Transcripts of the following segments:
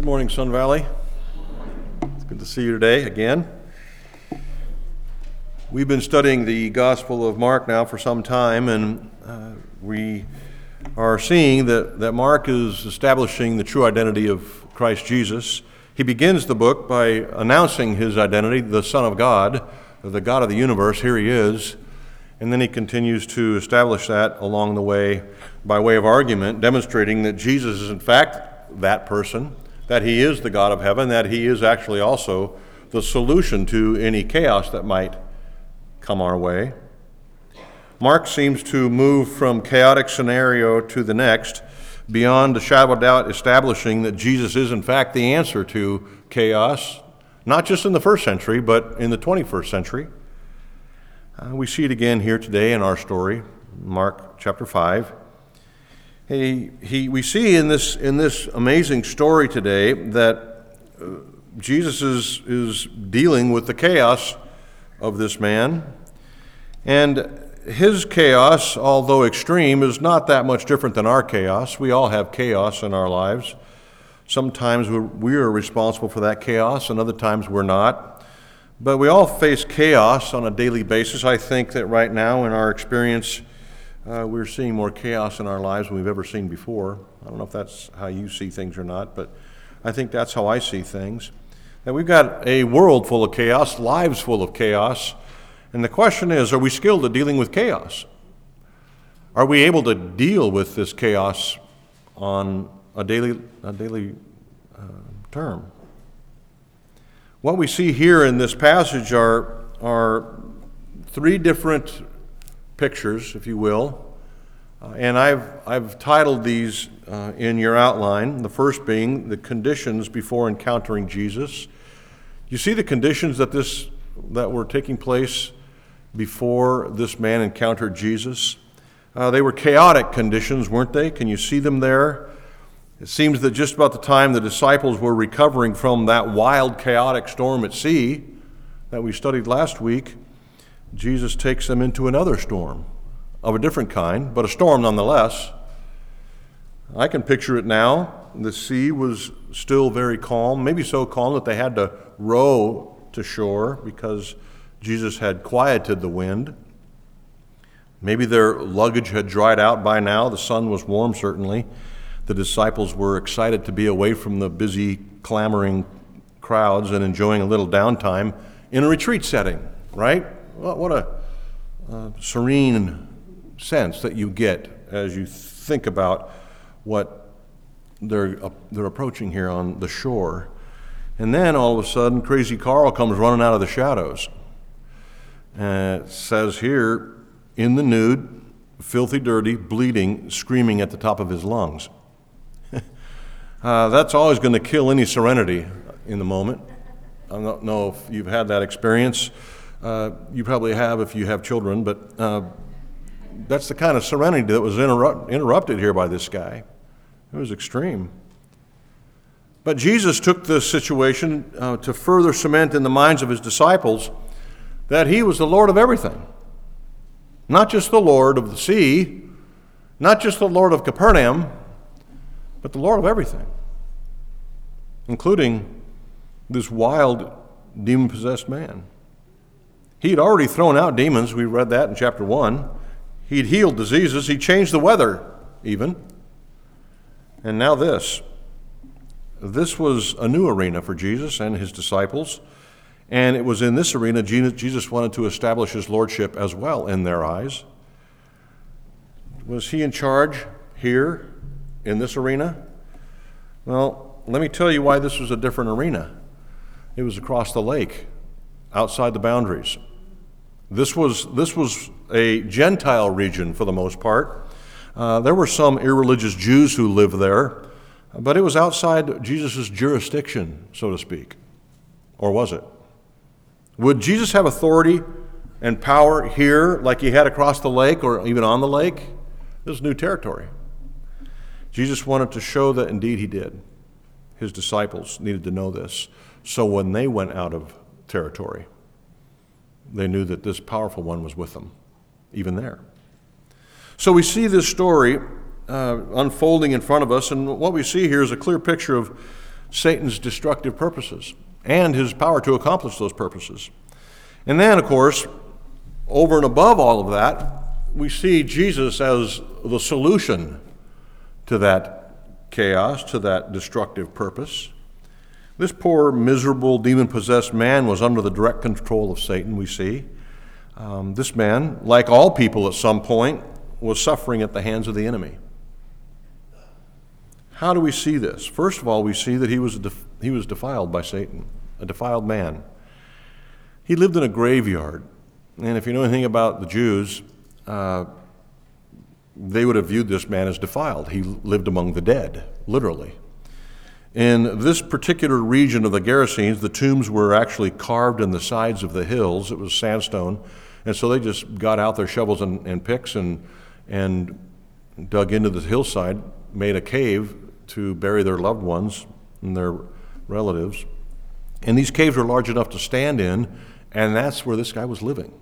Good morning, Sun Valley. It's good to see you today again. We've been studying the Gospel of Mark now for some time, and uh, we are seeing that, that Mark is establishing the true identity of Christ Jesus. He begins the book by announcing his identity, the Son of God, the God of the universe. Here he is. And then he continues to establish that along the way by way of argument, demonstrating that Jesus is, in fact, that person, that he is the God of heaven, that he is actually also the solution to any chaos that might come our way. Mark seems to move from chaotic scenario to the next, beyond a shadow of doubt, establishing that Jesus is, in fact, the answer to chaos, not just in the first century, but in the 21st century. Uh, we see it again here today in our story, Mark chapter 5. He, he, we see in this, in this amazing story today that uh, Jesus is, is dealing with the chaos of this man. And his chaos, although extreme, is not that much different than our chaos. We all have chaos in our lives. Sometimes we are responsible for that chaos, and other times we're not. But we all face chaos on a daily basis. I think that right now, in our experience, uh, we're seeing more chaos in our lives than we've ever seen before. I don't know if that's how you see things or not, but I think that's how I see things. That we've got a world full of chaos, lives full of chaos, and the question is are we skilled at dealing with chaos? Are we able to deal with this chaos on a daily, a daily uh, term? What we see here in this passage are, are three different pictures, if you will. Uh, and I've, I've titled these uh, in your outline. The first being the conditions before encountering Jesus. You see the conditions that, this, that were taking place before this man encountered Jesus? Uh, they were chaotic conditions, weren't they? Can you see them there? It seems that just about the time the disciples were recovering from that wild, chaotic storm at sea that we studied last week, Jesus takes them into another storm of a different kind, but a storm nonetheless. I can picture it now. The sea was still very calm, maybe so calm that they had to row to shore because Jesus had quieted the wind. Maybe their luggage had dried out by now. The sun was warm, certainly the disciples were excited to be away from the busy, clamoring crowds and enjoying a little downtime in a retreat setting, right? What a uh, serene sense that you get as you think about what they're, uh, they're approaching here on the shore. And then all of a sudden, Crazy Carl comes running out of the shadows. And it says here, in the nude, filthy, dirty, bleeding, screaming at the top of his lungs. Uh, that's always going to kill any serenity in the moment. I don't know if you've had that experience. Uh, you probably have if you have children, but uh, that's the kind of serenity that was interrupt, interrupted here by this guy. It was extreme. But Jesus took this situation uh, to further cement in the minds of his disciples that he was the Lord of everything. Not just the Lord of the sea, not just the Lord of Capernaum, but the Lord of everything, including this wild demon possessed man. He had already thrown out demons. We read that in chapter 1. He'd healed diseases. He changed the weather, even. And now this. This was a new arena for Jesus and his disciples. And it was in this arena Jesus wanted to establish his lordship as well in their eyes. Was he in charge here in this arena? Well, let me tell you why this was a different arena. It was across the lake, outside the boundaries. This was, this was a Gentile region for the most part. Uh, there were some irreligious Jews who lived there, but it was outside Jesus' jurisdiction, so to speak. Or was it? Would Jesus have authority and power here like he had across the lake or even on the lake? This is new territory. Jesus wanted to show that indeed he did. His disciples needed to know this. So when they went out of territory, they knew that this powerful one was with them, even there. So we see this story uh, unfolding in front of us, and what we see here is a clear picture of Satan's destructive purposes and his power to accomplish those purposes. And then, of course, over and above all of that, we see Jesus as the solution to that chaos, to that destructive purpose. This poor, miserable, demon possessed man was under the direct control of Satan, we see. Um, this man, like all people at some point, was suffering at the hands of the enemy. How do we see this? First of all, we see that he was, def- he was defiled by Satan, a defiled man. He lived in a graveyard. And if you know anything about the Jews, uh, they would have viewed this man as defiled. He lived among the dead, literally. In this particular region of the Gerasenes, the tombs were actually carved in the sides of the hills. It was sandstone. And so they just got out their shovels and, and picks and, and dug into the hillside, made a cave to bury their loved ones and their relatives. And these caves were large enough to stand in, and that's where this guy was living.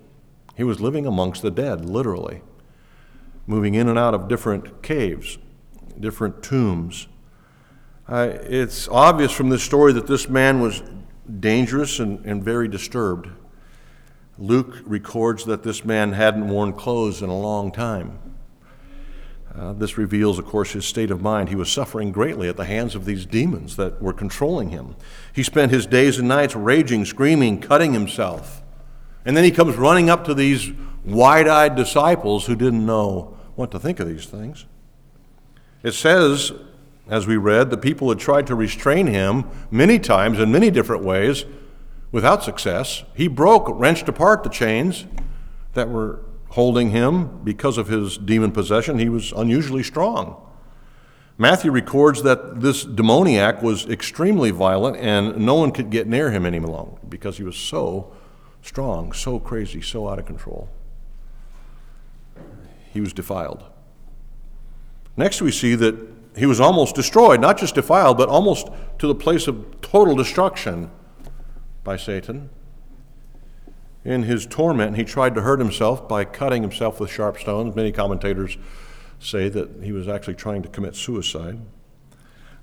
He was living amongst the dead, literally, moving in and out of different caves, different tombs. Uh, it's obvious from this story that this man was dangerous and, and very disturbed. Luke records that this man hadn't worn clothes in a long time. Uh, this reveals, of course, his state of mind. He was suffering greatly at the hands of these demons that were controlling him. He spent his days and nights raging, screaming, cutting himself. And then he comes running up to these wide eyed disciples who didn't know what to think of these things. It says as we read, the people had tried to restrain him many times in many different ways without success. He broke, wrenched apart the chains that were holding him because of his demon possession. He was unusually strong. Matthew records that this demoniac was extremely violent and no one could get near him any longer because he was so strong, so crazy, so out of control. He was defiled. Next, we see that he was almost destroyed, not just defiled, but almost to the place of total destruction by Satan. In his torment, he tried to hurt himself by cutting himself with sharp stones. Many commentators say that he was actually trying to commit suicide.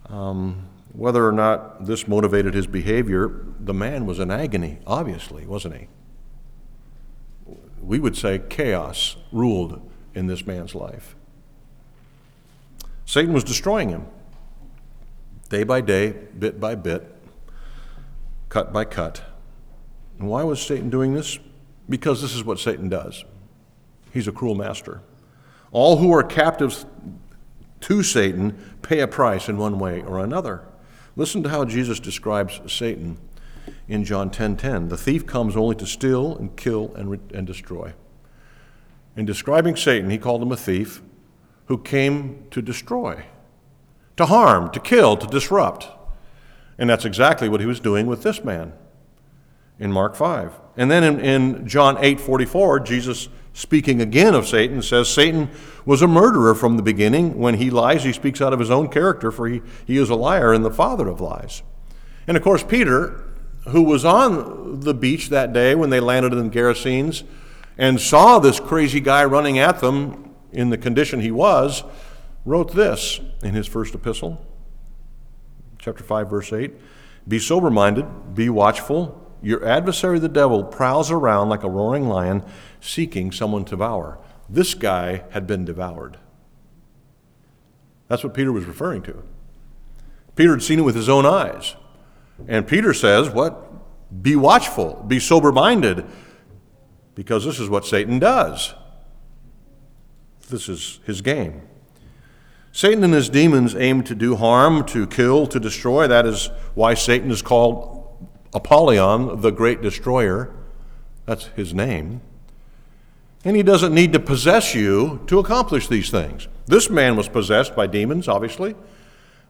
Um, whether or not this motivated his behavior, the man was in agony, obviously, wasn't he? We would say chaos ruled in this man's life. Satan was destroying him day by day, bit by bit, cut by cut. And why was Satan doing this? Because this is what Satan does. He's a cruel master. All who are captives to Satan pay a price in one way or another. Listen to how Jesus describes Satan in John 10:10. 10, 10. The thief comes only to steal and kill and, re- and destroy. In describing Satan, he called him a thief who came to destroy, to harm, to kill, to disrupt. And that's exactly what he was doing with this man in Mark 5. And then in, in John 8 44, Jesus speaking again of Satan says Satan was a murderer from the beginning. When he lies, he speaks out of his own character, for he, he is a liar and the father of lies. And of course, Peter, who was on the beach that day when they landed in Gerasenes and saw this crazy guy running at them, in the condition he was, wrote this in his first epistle, chapter 5, verse 8 Be sober minded, be watchful. Your adversary, the devil, prowls around like a roaring lion, seeking someone to devour. This guy had been devoured. That's what Peter was referring to. Peter had seen it with his own eyes. And Peter says, What? Be watchful, be sober minded, because this is what Satan does. This is his game. Satan and his demons aim to do harm, to kill, to destroy. That is why Satan is called Apollyon, the great destroyer. That's his name. And he doesn't need to possess you to accomplish these things. This man was possessed by demons, obviously,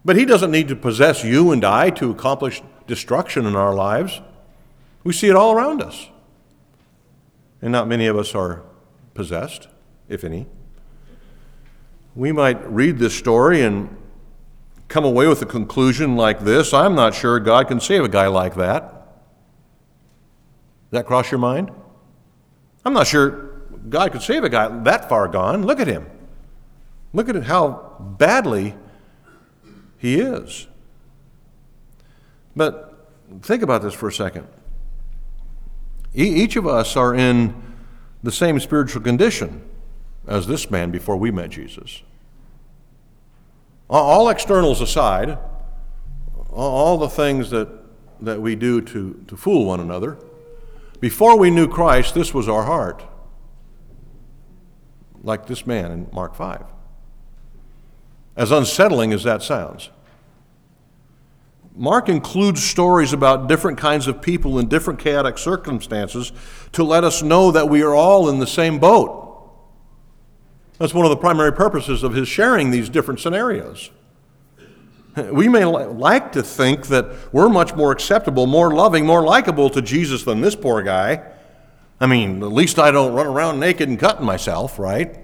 but he doesn't need to possess you and I to accomplish destruction in our lives. We see it all around us. And not many of us are possessed, if any we might read this story and come away with a conclusion like this I'm not sure God can save a guy like that. Does that cross your mind? I'm not sure God could save a guy that far gone. Look at him. Look at how badly he is. But think about this for a second. each of us are in the same spiritual condition as this man before we met Jesus. All externals aside, all the things that, that we do to, to fool one another, before we knew Christ, this was our heart. Like this man in Mark 5. As unsettling as that sounds. Mark includes stories about different kinds of people in different chaotic circumstances to let us know that we are all in the same boat. That's one of the primary purposes of his sharing these different scenarios. We may like to think that we're much more acceptable, more loving, more likable to Jesus than this poor guy. I mean, at least I don't run around naked and cutting myself, right?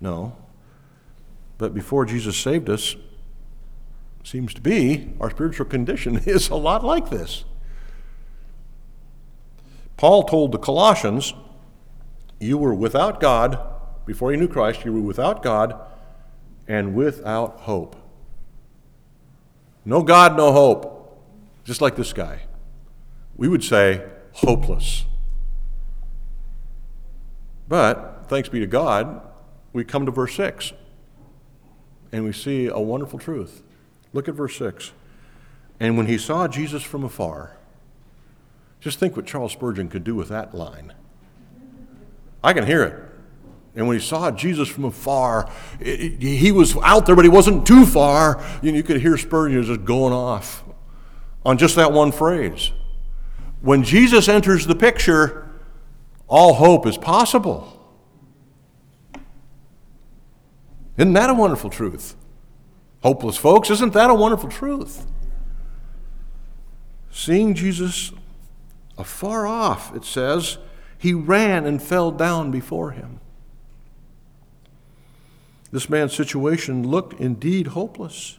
No. But before Jesus saved us, seems to be our spiritual condition is a lot like this. Paul told the Colossians, You were without God, before you knew Christ, you were without God and without hope. No God, no hope. Just like this guy. We would say hopeless. But, thanks be to God, we come to verse 6 and we see a wonderful truth. Look at verse 6. And when he saw Jesus from afar, just think what Charles Spurgeon could do with that line. I can hear it. And when he saw Jesus from afar, it, it, he was out there, but he wasn't too far. You, you could hear Spurgeon just going off on just that one phrase. When Jesus enters the picture, all hope is possible. Isn't that a wonderful truth? Hopeless folks, isn't that a wonderful truth? Seeing Jesus afar off, it says, he ran and fell down before him. This man's situation looked indeed hopeless.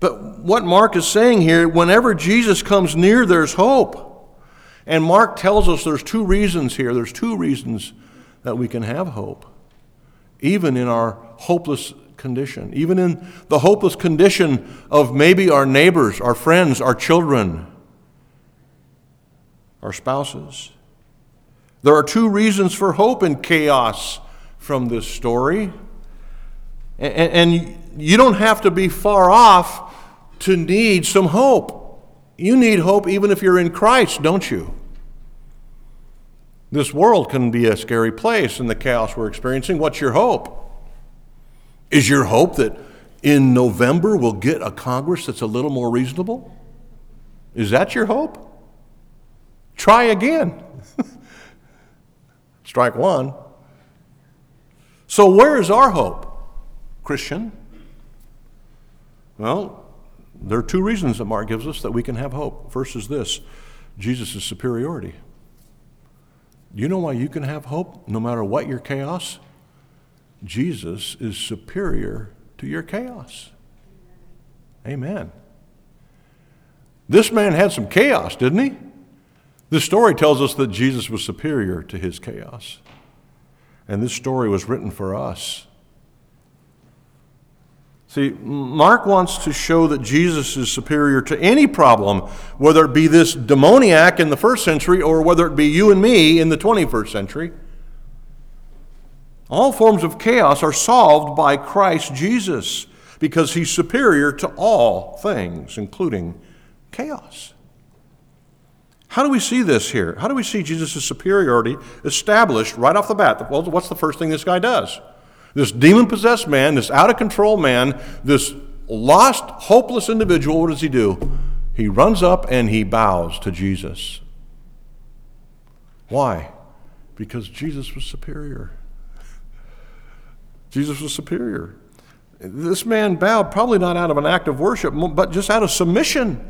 But what Mark is saying here, whenever Jesus comes near, there's hope. And Mark tells us there's two reasons here. There's two reasons that we can have hope, even in our hopeless condition, even in the hopeless condition of maybe our neighbors, our friends, our children, our spouses. There are two reasons for hope in chaos from this story. And, you don't have to be far off to need some hope. You need hope even if you're in Christ, don't you? This world can be a scary place in the chaos we're experiencing. What's your hope? Is your hope that in November we'll get a Congress that's a little more reasonable? Is that your hope? Try again. Strike one. So, where is our hope, Christian? Well, there are two reasons that Mark gives us that we can have hope. First is this Jesus' superiority. You know why you can have hope no matter what your chaos? Jesus is superior to your chaos. Amen. This man had some chaos, didn't he? This story tells us that Jesus was superior to his chaos. And this story was written for us. See, Mark wants to show that Jesus is superior to any problem, whether it be this demoniac in the first century or whether it be you and me in the 21st century. All forms of chaos are solved by Christ Jesus because he's superior to all things, including chaos. How do we see this here? How do we see Jesus' superiority established right off the bat? Well, what's the first thing this guy does? This demon possessed man, this out of control man, this lost, hopeless individual, what does he do? He runs up and he bows to Jesus. Why? Because Jesus was superior. Jesus was superior. This man bowed probably not out of an act of worship, but just out of submission.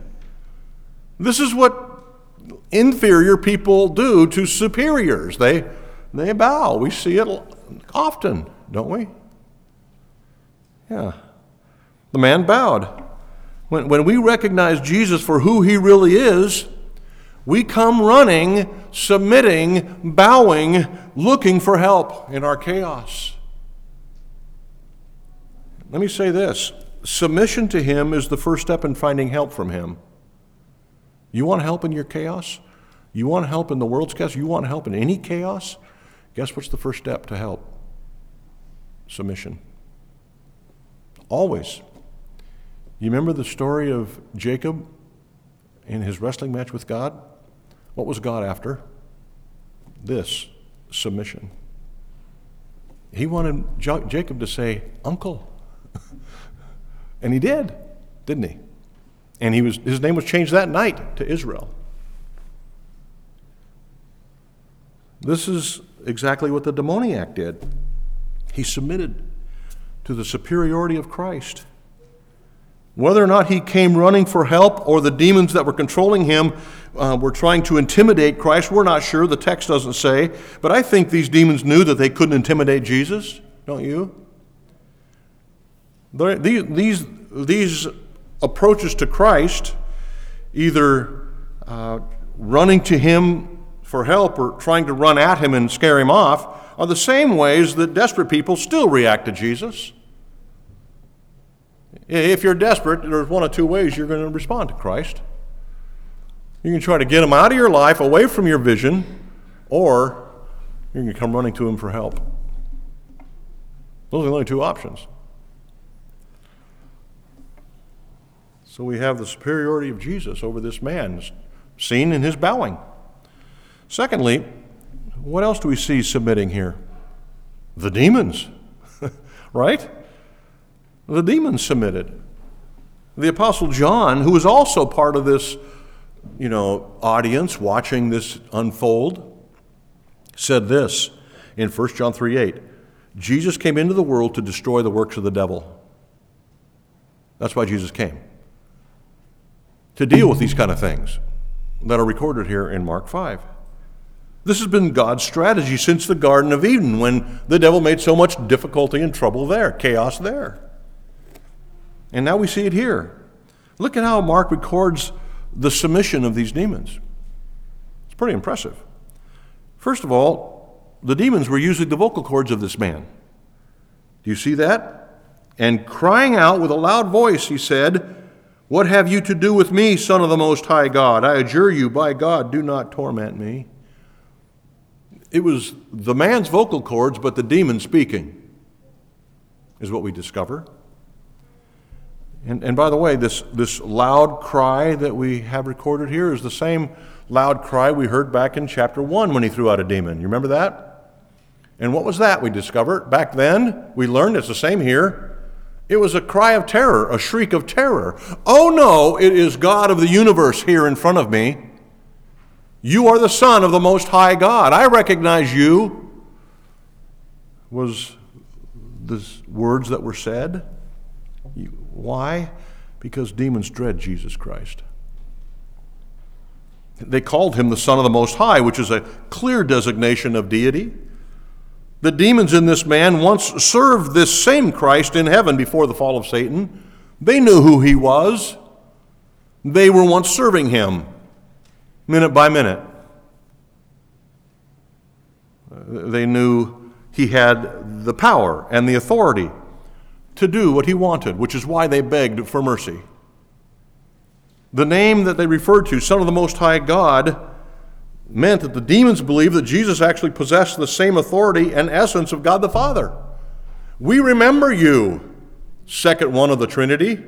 This is what inferior people do to superiors. They, they bow. We see it often, don't we? Yeah. The man bowed. When, when we recognize Jesus for who he really is, we come running, submitting, bowing, looking for help in our chaos. Let me say this submission to Him is the first step in finding help from Him. You want help in your chaos? You want help in the world's chaos? You want help in any chaos? Guess what's the first step to help? Submission. Always. You remember the story of Jacob in his wrestling match with God? What was God after? This submission. He wanted Jacob to say, Uncle. and he did, didn't he? And he was, his name was changed that night to Israel. This is exactly what the demoniac did. He submitted to the superiority of Christ. Whether or not he came running for help or the demons that were controlling him uh, were trying to intimidate Christ, we're not sure. The text doesn't say. But I think these demons knew that they couldn't intimidate Jesus, don't you? These, these, these approaches to Christ, either uh, running to him for help or trying to run at him and scare him off are the same ways that desperate people still react to Jesus. If you're desperate, there's one of two ways you're going to respond to Christ. You can try to get him out of your life, away from your vision, or you can come running to him for help. Those are the only two options. So we have the superiority of Jesus over this man, seen in his bowing. Secondly, what else do we see submitting here? The demons, right? The demons submitted. The Apostle John, who was also part of this, you know, audience watching this unfold, said this in 1 John 3 8. Jesus came into the world to destroy the works of the devil. That's why Jesus came. To deal with these kind of things that are recorded here in Mark 5. This has been God's strategy since the Garden of Eden when the devil made so much difficulty and trouble there, chaos there. And now we see it here. Look at how Mark records the submission of these demons. It's pretty impressive. First of all, the demons were using the vocal cords of this man. Do you see that? And crying out with a loud voice, he said, What have you to do with me, Son of the Most High God? I adjure you, by God, do not torment me. It was the man's vocal cords, but the demon speaking, is what we discover. And, and by the way, this, this loud cry that we have recorded here is the same loud cry we heard back in chapter 1 when he threw out a demon. You remember that? And what was that we discovered? Back then, we learned it's the same here. It was a cry of terror, a shriek of terror. Oh no, it is God of the universe here in front of me. You are the Son of the Most High God. I recognize you, was the words that were said. Why? Because demons dread Jesus Christ. They called him the Son of the Most High, which is a clear designation of deity. The demons in this man once served this same Christ in heaven before the fall of Satan. They knew who he was. They were once serving him minute by minute. Uh, they knew he had the power and the authority to do what he wanted, which is why they begged for mercy. The name that they referred to, Son of the Most High God, meant that the demons believed that Jesus actually possessed the same authority and essence of God the Father. We remember you, second one of the Trinity.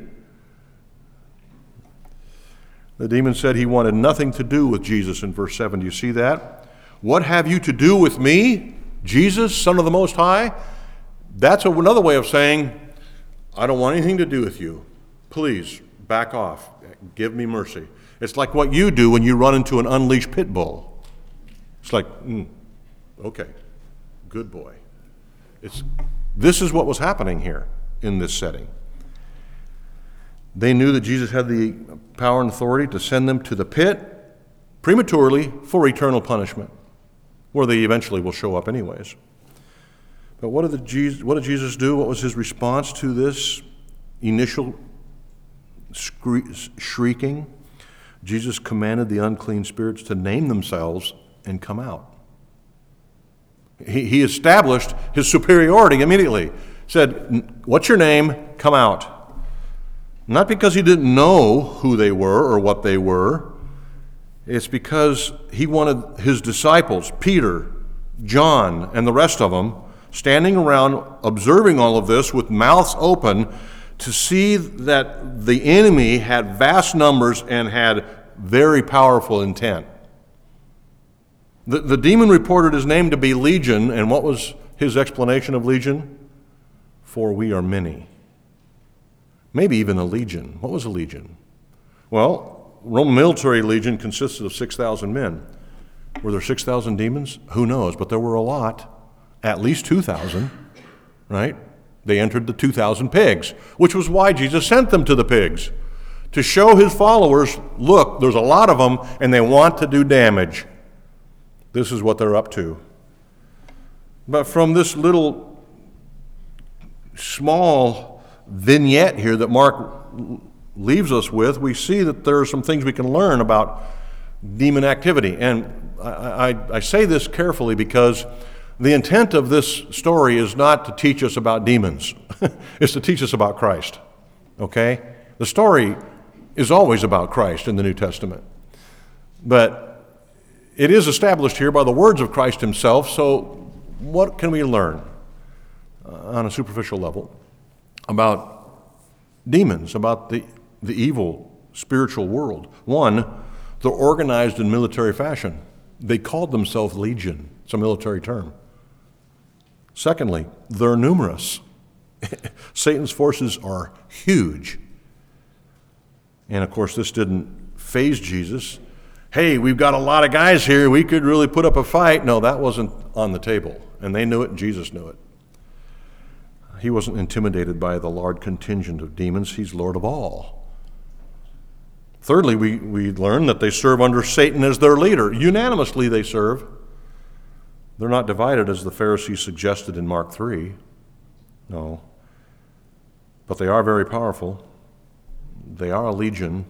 The demon said he wanted nothing to do with Jesus in verse 7. Do you see that? What have you to do with me, Jesus, Son of the Most High? That's another way of saying, I don't want anything to do with you. Please, back off. Give me mercy. It's like what you do when you run into an unleashed pit bull. It's like, mm, okay, good boy. It's, this is what was happening here in this setting. They knew that Jesus had the power and authority to send them to the pit prematurely for eternal punishment, where they eventually will show up, anyways. But what did, Jesus, what did Jesus do? What was his response to this initial shrieking? Jesus commanded the unclean spirits to name themselves and come out. He, he established his superiority immediately. Said, What's your name? Come out. Not because he didn't know who they were or what they were. It's because he wanted his disciples, Peter, John, and the rest of them, standing around observing all of this with mouths open to see that the enemy had vast numbers and had very powerful intent. The, the demon reported his name to be Legion, and what was his explanation of Legion? For we are many. Maybe even a legion. What was a legion? Well, Roman military legion consisted of 6,000 men. Were there 6,000 demons? Who knows? But there were a lot, at least 2,000, right? They entered the 2,000 pigs, which was why Jesus sent them to the pigs to show his followers look, there's a lot of them, and they want to do damage. This is what they're up to. But from this little small vignette here that Mark leaves us with, we see that there are some things we can learn about demon activity. And I, I, I say this carefully because the intent of this story is not to teach us about demons, it's to teach us about Christ. Okay? The story is always about Christ in the New Testament. But it is established here by the words of Christ himself, so what can we learn uh, on a superficial level about demons, about the, the evil spiritual world? One, they're organized in military fashion. They called themselves legion, it's a military term. Secondly, they're numerous. Satan's forces are huge. And of course, this didn't faze Jesus. Hey, we've got a lot of guys here. We could really put up a fight. No, that wasn't on the table. And they knew it, and Jesus knew it. He wasn't intimidated by the large contingent of demons, he's Lord of all. Thirdly, we, we learn that they serve under Satan as their leader. Unanimously, they serve. They're not divided as the Pharisees suggested in Mark 3. No. But they are very powerful. They are a legion.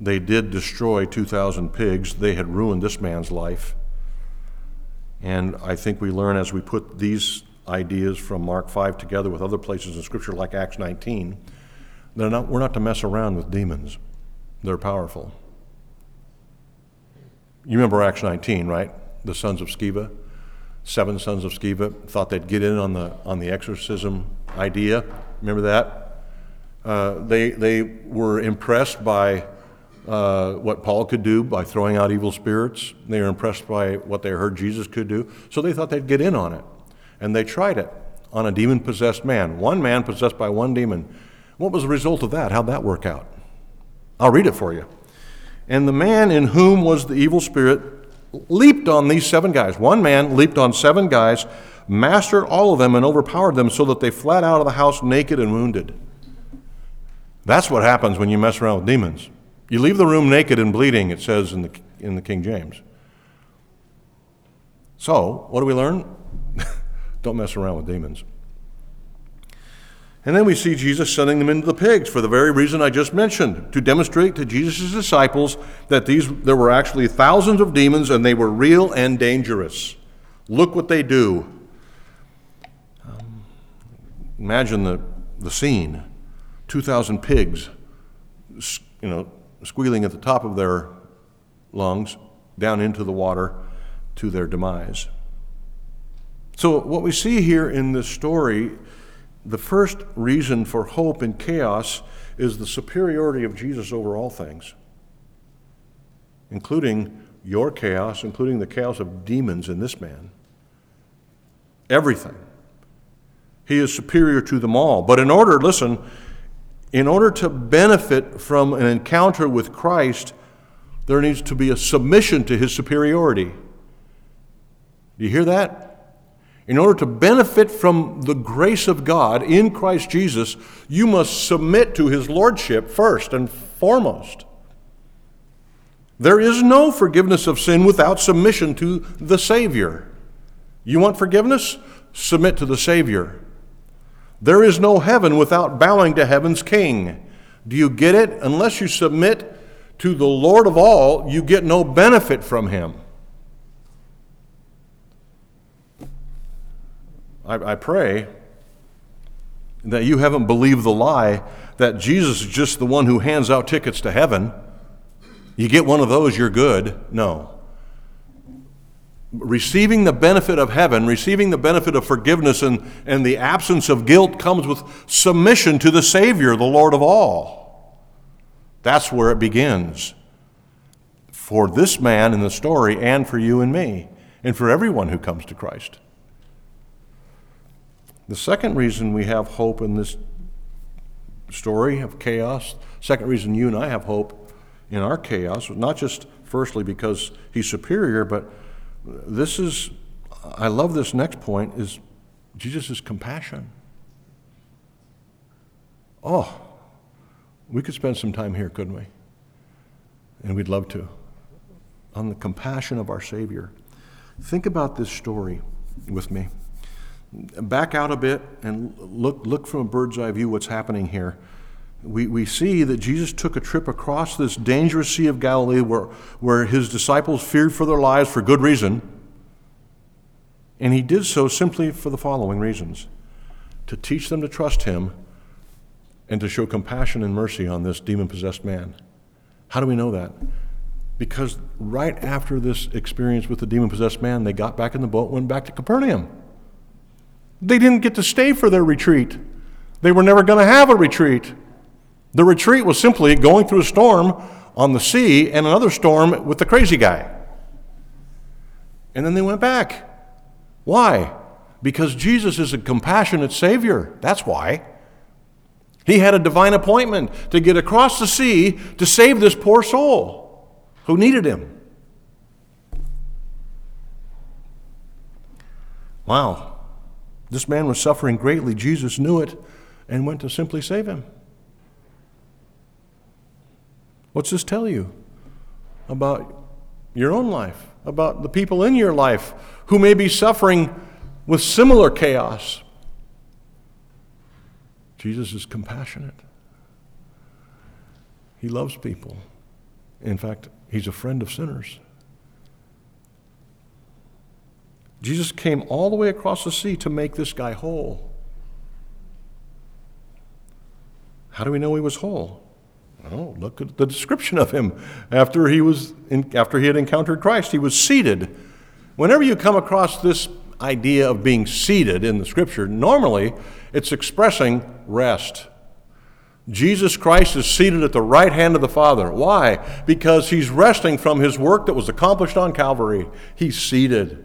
They did destroy 2,000 pigs. They had ruined this man's life. And I think we learn as we put these ideas from Mark 5 together with other places in Scripture like Acts 19, not, we're not to mess around with demons. They're powerful. You remember Acts 19, right? The sons of Sceva seven sons of Sceva thought they'd get in on the, on the exorcism idea. Remember that? Uh, they, they were impressed by uh, what Paul could do by throwing out evil spirits. They were impressed by what they heard Jesus could do. So they thought they'd get in on it. And they tried it on a demon possessed man. One man possessed by one demon. What was the result of that? How'd that work out? I'll read it for you. And the man in whom was the evil spirit leaped on these seven guys. One man leaped on seven guys, mastered all of them, and overpowered them so that they fled out of the house naked and wounded. That's what happens when you mess around with demons. You leave the room naked and bleeding, it says in the, in the King James. So, what do we learn? Don't mess around with demons. And then we see Jesus sending them into the pigs for the very reason I just mentioned, to demonstrate to Jesus' disciples that these, there were actually thousands of demons and they were real and dangerous. Look what they do. Um, imagine the, the scene 2,000 pigs, you know, squealing at the top of their lungs down into the water to their demise. So, what we see here in this story the first reason for hope in chaos is the superiority of Jesus over all things, including your chaos, including the chaos of demons in this man. Everything. He is superior to them all. But in order, listen, in order to benefit from an encounter with Christ, there needs to be a submission to his superiority. Do you hear that? In order to benefit from the grace of God in Christ Jesus, you must submit to his lordship first and foremost. There is no forgiveness of sin without submission to the Savior. You want forgiveness? Submit to the Savior. There is no heaven without bowing to heaven's King. Do you get it? Unless you submit to the Lord of all, you get no benefit from him. I, I pray that you haven't believed the lie that Jesus is just the one who hands out tickets to heaven. You get one of those, you're good. No. Receiving the benefit of heaven, receiving the benefit of forgiveness and, and the absence of guilt comes with submission to the Savior, the Lord of all. That's where it begins. For this man in the story, and for you and me, and for everyone who comes to Christ. The second reason we have hope in this story of chaos, second reason you and I have hope in our chaos, not just firstly because he's superior, but this is, I love this next point, is Jesus' compassion. Oh, we could spend some time here, couldn't we? And we'd love to. On the compassion of our Savior. Think about this story with me back out a bit and look, look from a bird's eye view what's happening here. We, we see that Jesus took a trip across this dangerous Sea of Galilee where, where his disciples feared for their lives for good reason. And he did so simply for the following reasons to teach them to trust him and to show compassion and mercy on this demon possessed man. How do we know that? Because right after this experience with the demon possessed man, they got back in the boat, went back to Capernaum. They didn't get to stay for their retreat. They were never going to have a retreat. The retreat was simply going through a storm on the sea and another storm with the crazy guy. And then they went back. Why? Because Jesus is a compassionate Savior. That's why. He had a divine appointment to get across the sea to save this poor soul who needed him. Wow. This man was suffering greatly. Jesus knew it and went to simply save him. What's this tell you about your own life, about the people in your life who may be suffering with similar chaos? Jesus is compassionate. He loves people. In fact, he's a friend of sinners. Jesus came all the way across the sea to make this guy whole. How do we know he was whole? Oh, look at the description of him after he was in, after he had encountered Christ. He was seated. Whenever you come across this idea of being seated in the scripture, normally it's expressing rest. Jesus Christ is seated at the right hand of the Father. Why? Because he's resting from his work that was accomplished on Calvary. He's seated.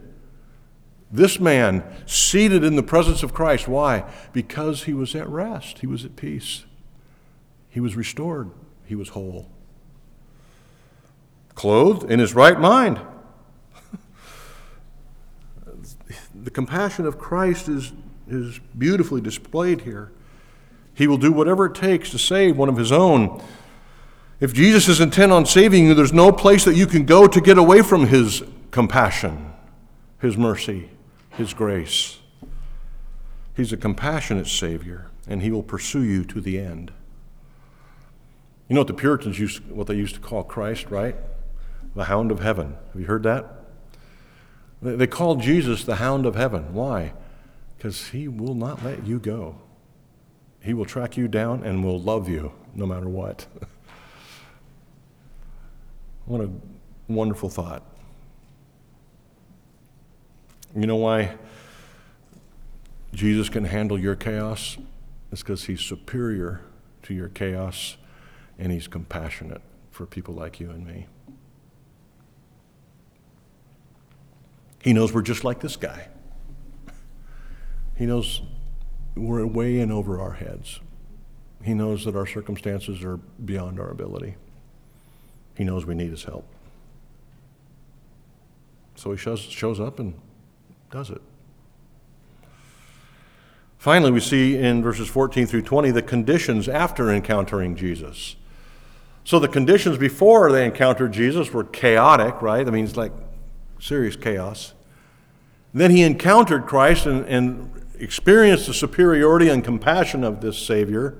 This man seated in the presence of Christ. Why? Because he was at rest, he was at peace, he was restored, he was whole. Clothed in his right mind. the compassion of Christ is, is beautifully displayed here. He will do whatever it takes to save one of his own. If Jesus is intent on saving you, there's no place that you can go to get away from his compassion, his mercy. His grace. He's a compassionate Savior, and He will pursue you to the end. You know what the Puritans used, what they used to call Christ, right? The Hound of Heaven. Have you heard that? They called Jesus the Hound of Heaven. Why? Because He will not let you go. He will track you down and will love you no matter what. what a wonderful thought. You know why Jesus can handle your chaos? It's because he's superior to your chaos and he's compassionate for people like you and me. He knows we're just like this guy. He knows we're way in over our heads. He knows that our circumstances are beyond our ability. He knows we need his help. So he shows, shows up and does it. Finally, we see in verses 14 through 20 the conditions after encountering Jesus. So the conditions before they encountered Jesus were chaotic, right? That means like serious chaos. Then he encountered Christ and, and experienced the superiority and compassion of this Savior.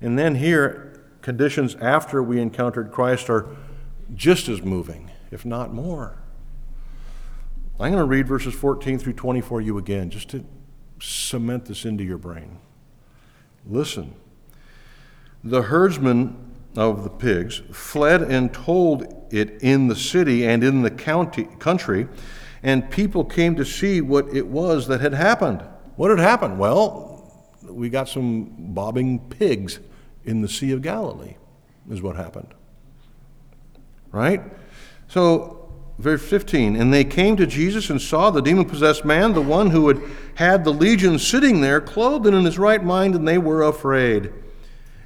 And then here, conditions after we encountered Christ are just as moving, if not more. I'm going to read verses 14 through 20 for you again, just to cement this into your brain. Listen. The herdsmen of the pigs fled and told it in the city and in the county, country, and people came to see what it was that had happened. What had happened? Well, we got some bobbing pigs in the Sea of Galilee, is what happened. Right? So, verse 15, and they came to Jesus and saw the demon possessed man, the one who had had the legion sitting there, clothed and in his right mind, and they were afraid.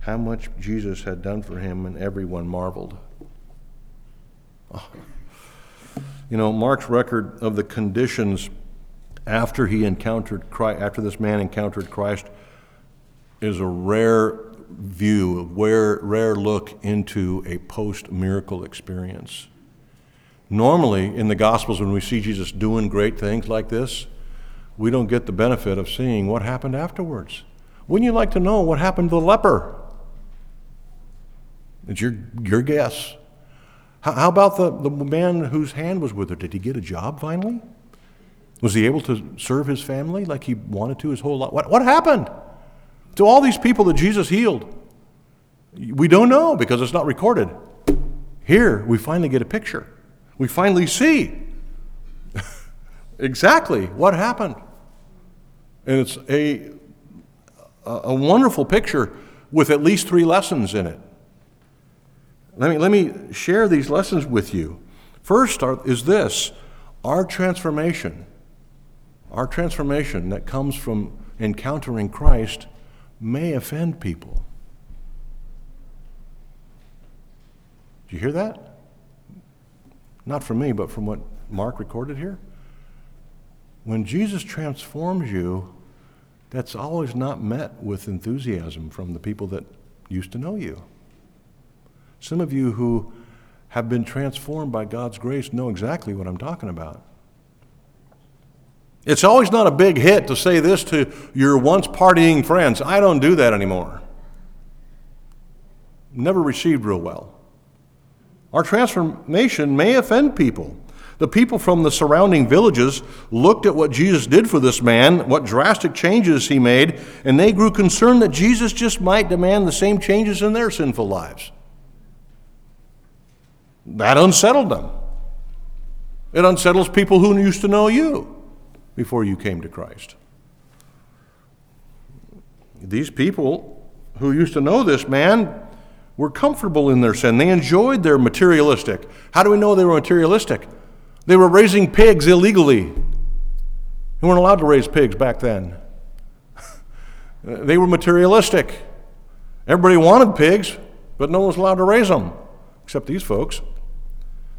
how much Jesus had done for him, and everyone marveled. Oh. You know, Mark's record of the conditions after he encountered Christ, after this man encountered Christ, is a rare view, a rare, rare look into a post miracle experience. Normally, in the Gospels, when we see Jesus doing great things like this, we don't get the benefit of seeing what happened afterwards. Wouldn't you like to know what happened to the leper? It's your, your guess. How, how about the, the man whose hand was withered? Did he get a job finally? Was he able to serve his family like he wanted to his whole life? What, what happened to all these people that Jesus healed? We don't know because it's not recorded. Here, we finally get a picture. We finally see exactly what happened. And it's a, a wonderful picture with at least three lessons in it. Let me, let me share these lessons with you. First are, is this our transformation our transformation that comes from encountering Christ may offend people. Do you hear that? Not from me, but from what Mark recorded here. When Jesus transforms you, that's always not met with enthusiasm from the people that used to know you. Some of you who have been transformed by God's grace know exactly what I'm talking about. It's always not a big hit to say this to your once partying friends. I don't do that anymore. Never received real well. Our transformation may offend people. The people from the surrounding villages looked at what Jesus did for this man, what drastic changes he made, and they grew concerned that Jesus just might demand the same changes in their sinful lives. That unsettled them. It unsettles people who used to know you before you came to Christ. These people who used to know this man were comfortable in their sin. They enjoyed their materialistic. How do we know they were materialistic? They were raising pigs illegally. They weren't allowed to raise pigs back then. they were materialistic. Everybody wanted pigs, but no one was allowed to raise them, except these folks.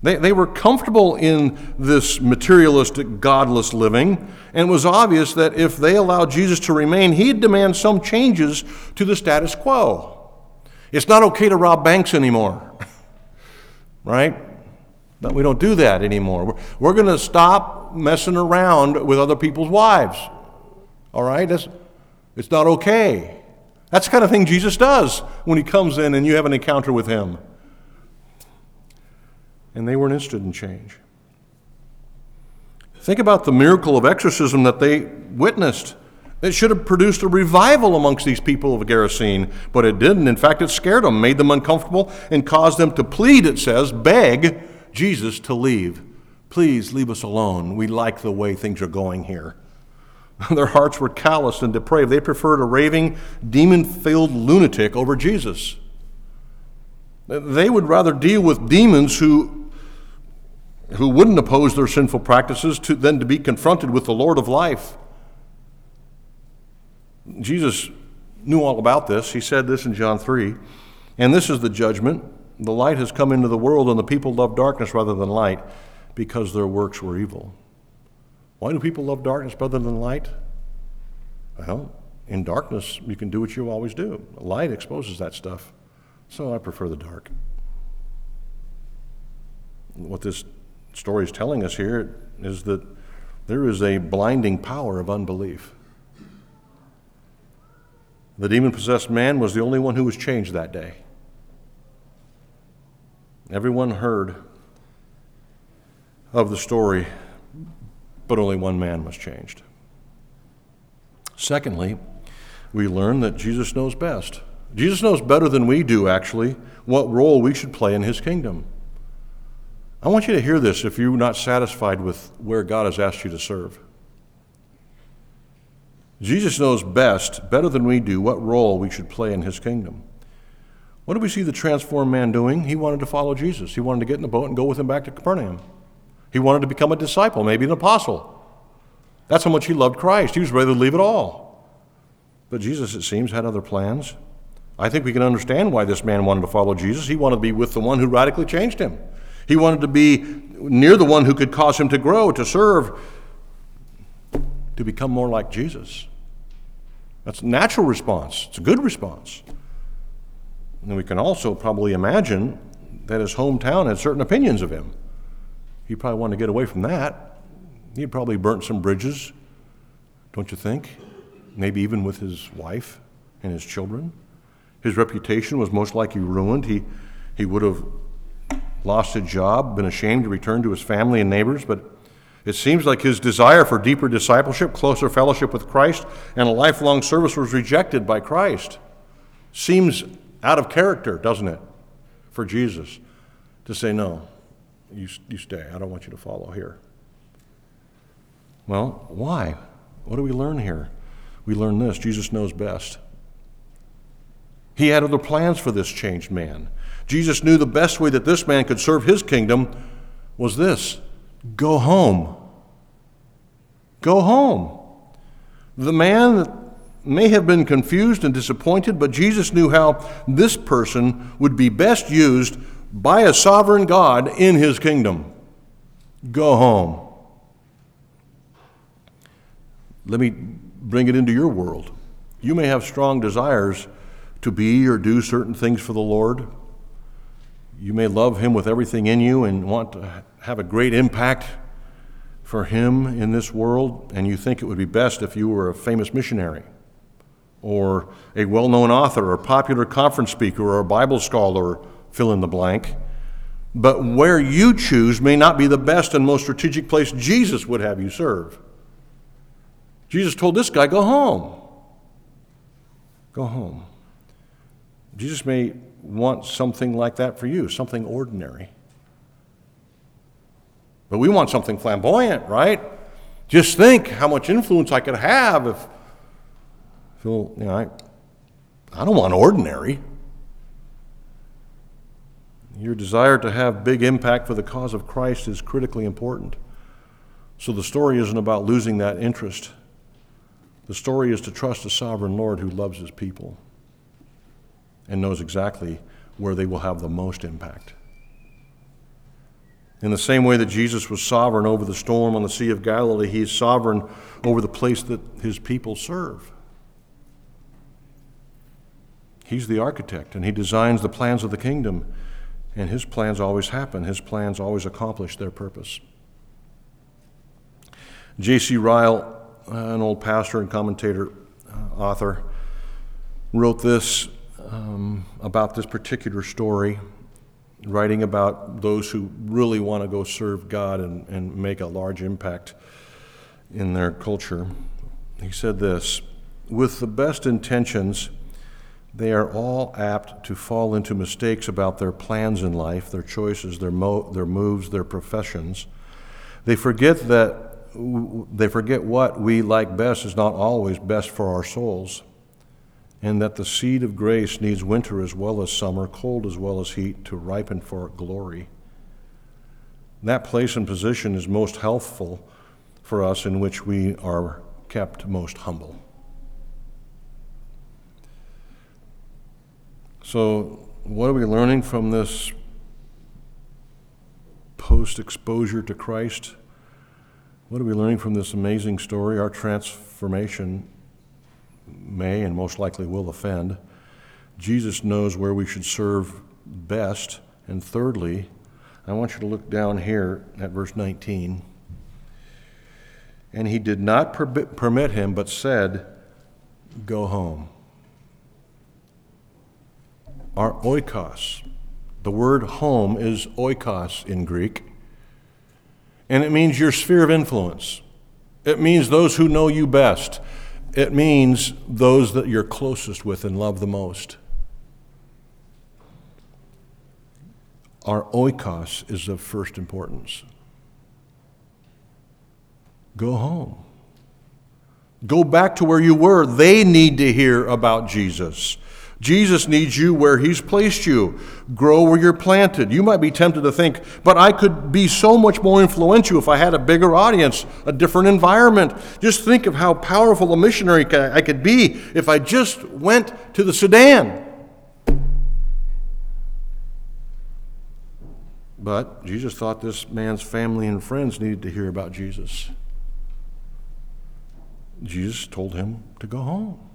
They, they were comfortable in this materialistic, godless living, and it was obvious that if they allowed Jesus to remain, he'd demand some changes to the status quo. It's not okay to rob banks anymore, right? But we don't do that anymore. We're, we're going to stop messing around with other people's wives, all right? It's, it's not okay. That's the kind of thing Jesus does when he comes in and you have an encounter with him and they weren't interested in change. Think about the miracle of exorcism that they witnessed. It should have produced a revival amongst these people of Gerasene, but it didn't. In fact, it scared them, made them uncomfortable, and caused them to plead, it says, beg Jesus to leave. Please leave us alone. We like the way things are going here. Their hearts were calloused and depraved. They preferred a raving, demon filled lunatic over Jesus. They would rather deal with demons who who wouldn't oppose their sinful practices to, than to be confronted with the Lord of life. Jesus knew all about this. He said this in John 3 And this is the judgment the light has come into the world, and the people love darkness rather than light because their works were evil. Why do people love darkness rather than light? Well, in darkness, you can do what you always do. Light exposes that stuff. So I prefer the dark. What this story is telling us here is that there is a blinding power of unbelief. The demon possessed man was the only one who was changed that day. Everyone heard of the story, but only one man was changed. Secondly, we learn that Jesus knows best. Jesus knows better than we do, actually, what role we should play in his kingdom. I want you to hear this if you're not satisfied with where God has asked you to serve. Jesus knows best, better than we do, what role we should play in his kingdom. What do we see the transformed man doing? He wanted to follow Jesus. He wanted to get in the boat and go with him back to Capernaum. He wanted to become a disciple, maybe an apostle. That's how much he loved Christ. He was ready to leave it all. But Jesus, it seems, had other plans. I think we can understand why this man wanted to follow Jesus. He wanted to be with the one who radically changed him. He wanted to be near the one who could cause him to grow, to serve, to become more like Jesus. That's a natural response. It's a good response. And we can also probably imagine that his hometown had certain opinions of him. He probably wanted to get away from that. He probably burnt some bridges, don't you think? Maybe even with his wife and his children. His reputation was most likely ruined. He, he would have lost his job, been ashamed to return to his family and neighbors, but it seems like his desire for deeper discipleship, closer fellowship with Christ, and a lifelong service was rejected by Christ. Seems out of character, doesn't it, for Jesus to say, No, you, you stay. I don't want you to follow here. Well, why? What do we learn here? We learn this Jesus knows best. He had other plans for this changed man. Jesus knew the best way that this man could serve his kingdom was this go home. Go home. The man may have been confused and disappointed, but Jesus knew how this person would be best used by a sovereign God in his kingdom. Go home. Let me bring it into your world. You may have strong desires to be or do certain things for the Lord. You may love Him with everything in you and want to have a great impact for Him in this world, and you think it would be best if you were a famous missionary or a well known author or popular conference speaker or a Bible scholar, fill in the blank. But where you choose may not be the best and most strategic place Jesus would have you serve. Jesus told this guy, Go home. Go home. Jesus may want something like that for you, something ordinary. But we want something flamboyant, right? Just think how much influence I could have if feel, you know, I, I don't want ordinary. Your desire to have big impact for the cause of Christ is critically important. So the story isn't about losing that interest. The story is to trust a sovereign Lord who loves his people and knows exactly where they will have the most impact. In the same way that Jesus was sovereign over the storm on the Sea of Galilee, he is sovereign over the place that his people serve. He's the architect, and he designs the plans of the kingdom, and his plans always happen. His plans always accomplish their purpose. J.C. Ryle, uh, an old pastor and commentator, uh, author, wrote this um, about this particular story, writing about those who really want to go serve God and, and make a large impact in their culture. He said this With the best intentions, they are all apt to fall into mistakes about their plans in life, their choices, their, mo- their moves, their professions. They forget that they forget what we like best is not always best for our souls, and that the seed of grace needs winter as well as summer, cold as well as heat, to ripen for glory. That place and position is most healthful for us in which we are kept most humble. So, what are we learning from this post exposure to Christ? What are we learning from this amazing story? Our transformation may and most likely will offend. Jesus knows where we should serve best. And thirdly, I want you to look down here at verse 19. And he did not permit him, but said, Go home. Our oikos, the word home is oikos in Greek, and it means your sphere of influence. It means those who know you best. It means those that you're closest with and love the most. Our oikos is of first importance. Go home. Go back to where you were. They need to hear about Jesus. Jesus needs you where He's placed you. Grow where you're planted. You might be tempted to think, but I could be so much more influential if I had a bigger audience, a different environment. Just think of how powerful a missionary I could be if I just went to the Sudan. But Jesus thought this man's family and friends needed to hear about Jesus. Jesus told him to go home.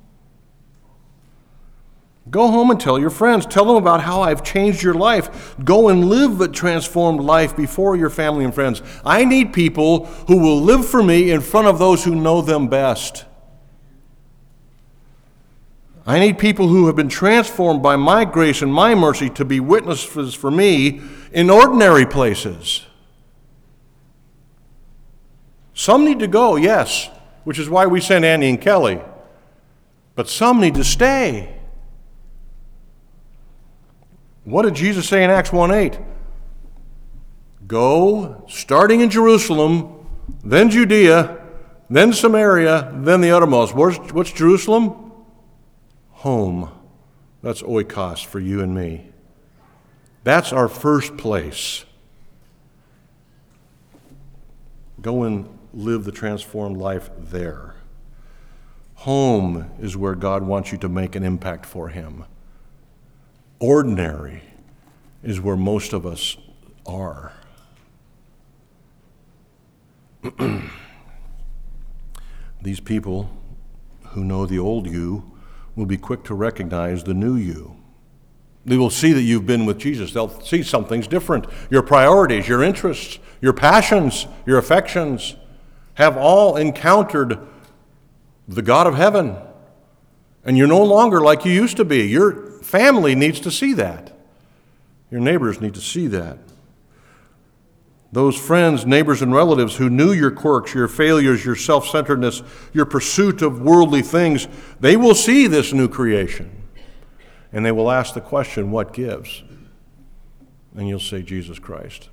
Go home and tell your friends. Tell them about how I've changed your life. Go and live a transformed life before your family and friends. I need people who will live for me in front of those who know them best. I need people who have been transformed by my grace and my mercy to be witnesses for me in ordinary places. Some need to go, yes, which is why we sent Andy and Kelly. But some need to stay. What did Jesus say in Acts 1 8? Go, starting in Jerusalem, then Judea, then Samaria, then the uttermost. What's, what's Jerusalem? Home. That's oikos for you and me. That's our first place. Go and live the transformed life there. Home is where God wants you to make an impact for Him. Ordinary is where most of us are. These people who know the old you will be quick to recognize the new you. They will see that you've been with Jesus. They'll see something's different. Your priorities, your interests, your passions, your affections have all encountered the God of heaven. And you're no longer like you used to be. Your family needs to see that. Your neighbors need to see that. Those friends, neighbors, and relatives who knew your quirks, your failures, your self centeredness, your pursuit of worldly things, they will see this new creation. And they will ask the question, What gives? And you'll say, Jesus Christ.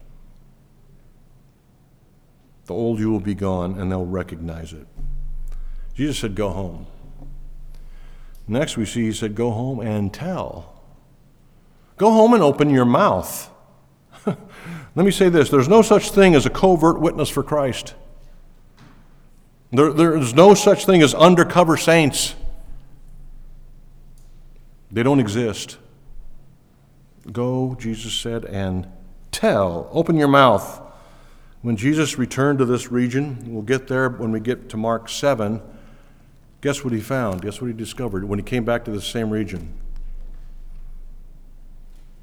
The old you will be gone, and they'll recognize it. Jesus said, Go home. Next, we see he said, Go home and tell. Go home and open your mouth. Let me say this there's no such thing as a covert witness for Christ. There, there's no such thing as undercover saints. They don't exist. Go, Jesus said, and tell. Open your mouth. When Jesus returned to this region, we'll get there when we get to Mark 7. Guess what he found? Guess what he discovered when he came back to the same region?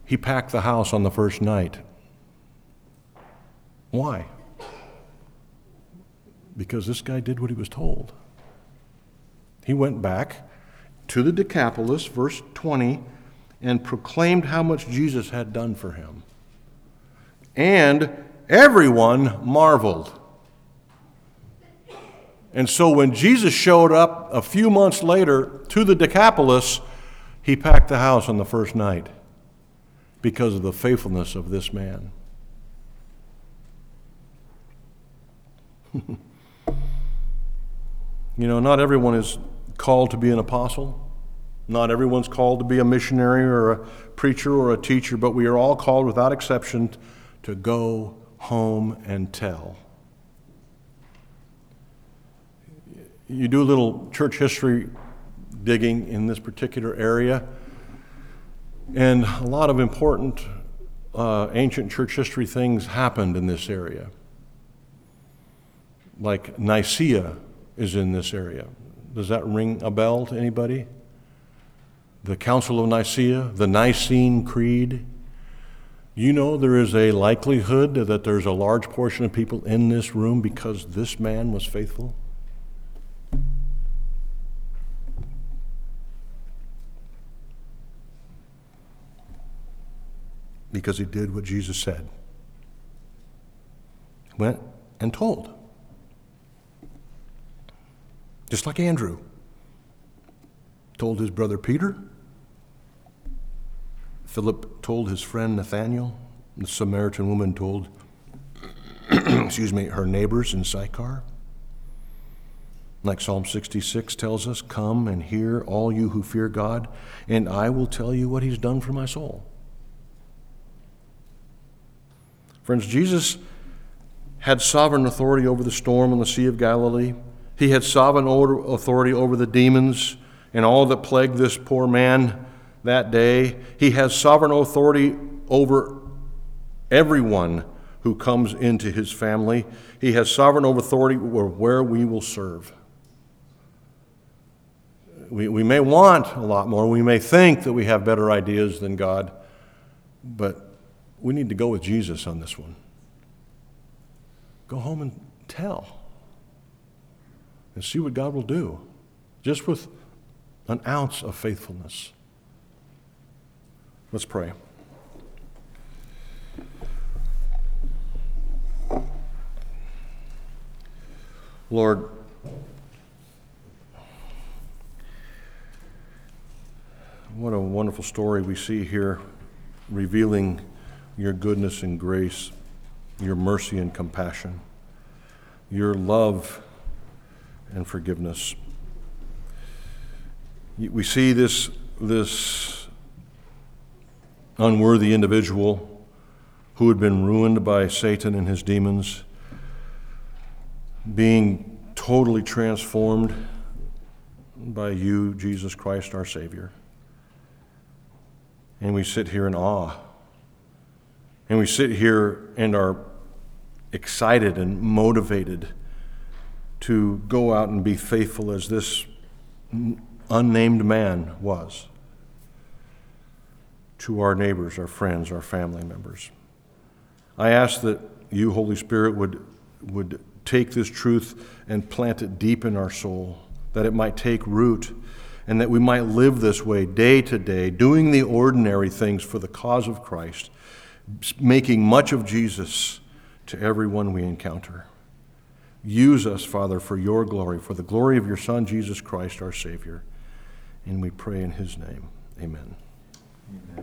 He packed the house on the first night. Why? Because this guy did what he was told. He went back to the Decapolis, verse 20, and proclaimed how much Jesus had done for him. And everyone marveled. And so when Jesus showed up a few months later to the Decapolis, he packed the house on the first night because of the faithfulness of this man. you know, not everyone is called to be an apostle. Not everyone's called to be a missionary or a preacher or a teacher, but we are all called without exception to go home and tell. You do a little church history digging in this particular area, and a lot of important uh, ancient church history things happened in this area. Like Nicaea is in this area. Does that ring a bell to anybody? the Council of Nicaea, the Nicene Creed, you know there is a likelihood that there's a large portion of people in this room because this man was faithful? Because he did what Jesus said. Went and told. Just like Andrew told his brother Peter. Philip told his friend Nathanael. The Samaritan woman told, excuse me, her neighbors in Sychar. Like Psalm 66 tells us, Come and hear, all you who fear God, and I will tell you what he's done for my soul. Friends, Jesus had sovereign authority over the storm on the Sea of Galilee. He had sovereign authority over the demons and all that plagued this poor man that day. He has sovereign authority over everyone who comes into his family. He has sovereign authority over where we will serve. We, we may want a lot more. We may think that we have better ideas than God, but we need to go with Jesus on this one. Go home and tell and see what God will do just with an ounce of faithfulness. Let's pray. Lord, what a wonderful story we see here, revealing your goodness and grace, your mercy and compassion, your love and forgiveness. We see this, this unworthy individual who had been ruined by Satan and his demons being totally transformed by you, Jesus Christ, our Savior. And we sit here in awe. And we sit here and are excited and motivated to go out and be faithful as this unnamed man was to our neighbors, our friends, our family members. I ask that you, Holy Spirit, would, would take this truth and plant it deep in our soul, that it might take root, and that we might live this way day to day, doing the ordinary things for the cause of Christ, making much of Jesus to everyone we encounter. Use us, Father, for your glory, for the glory of your Son, Jesus Christ, our Savior. And we pray in his name. Amen. Amen.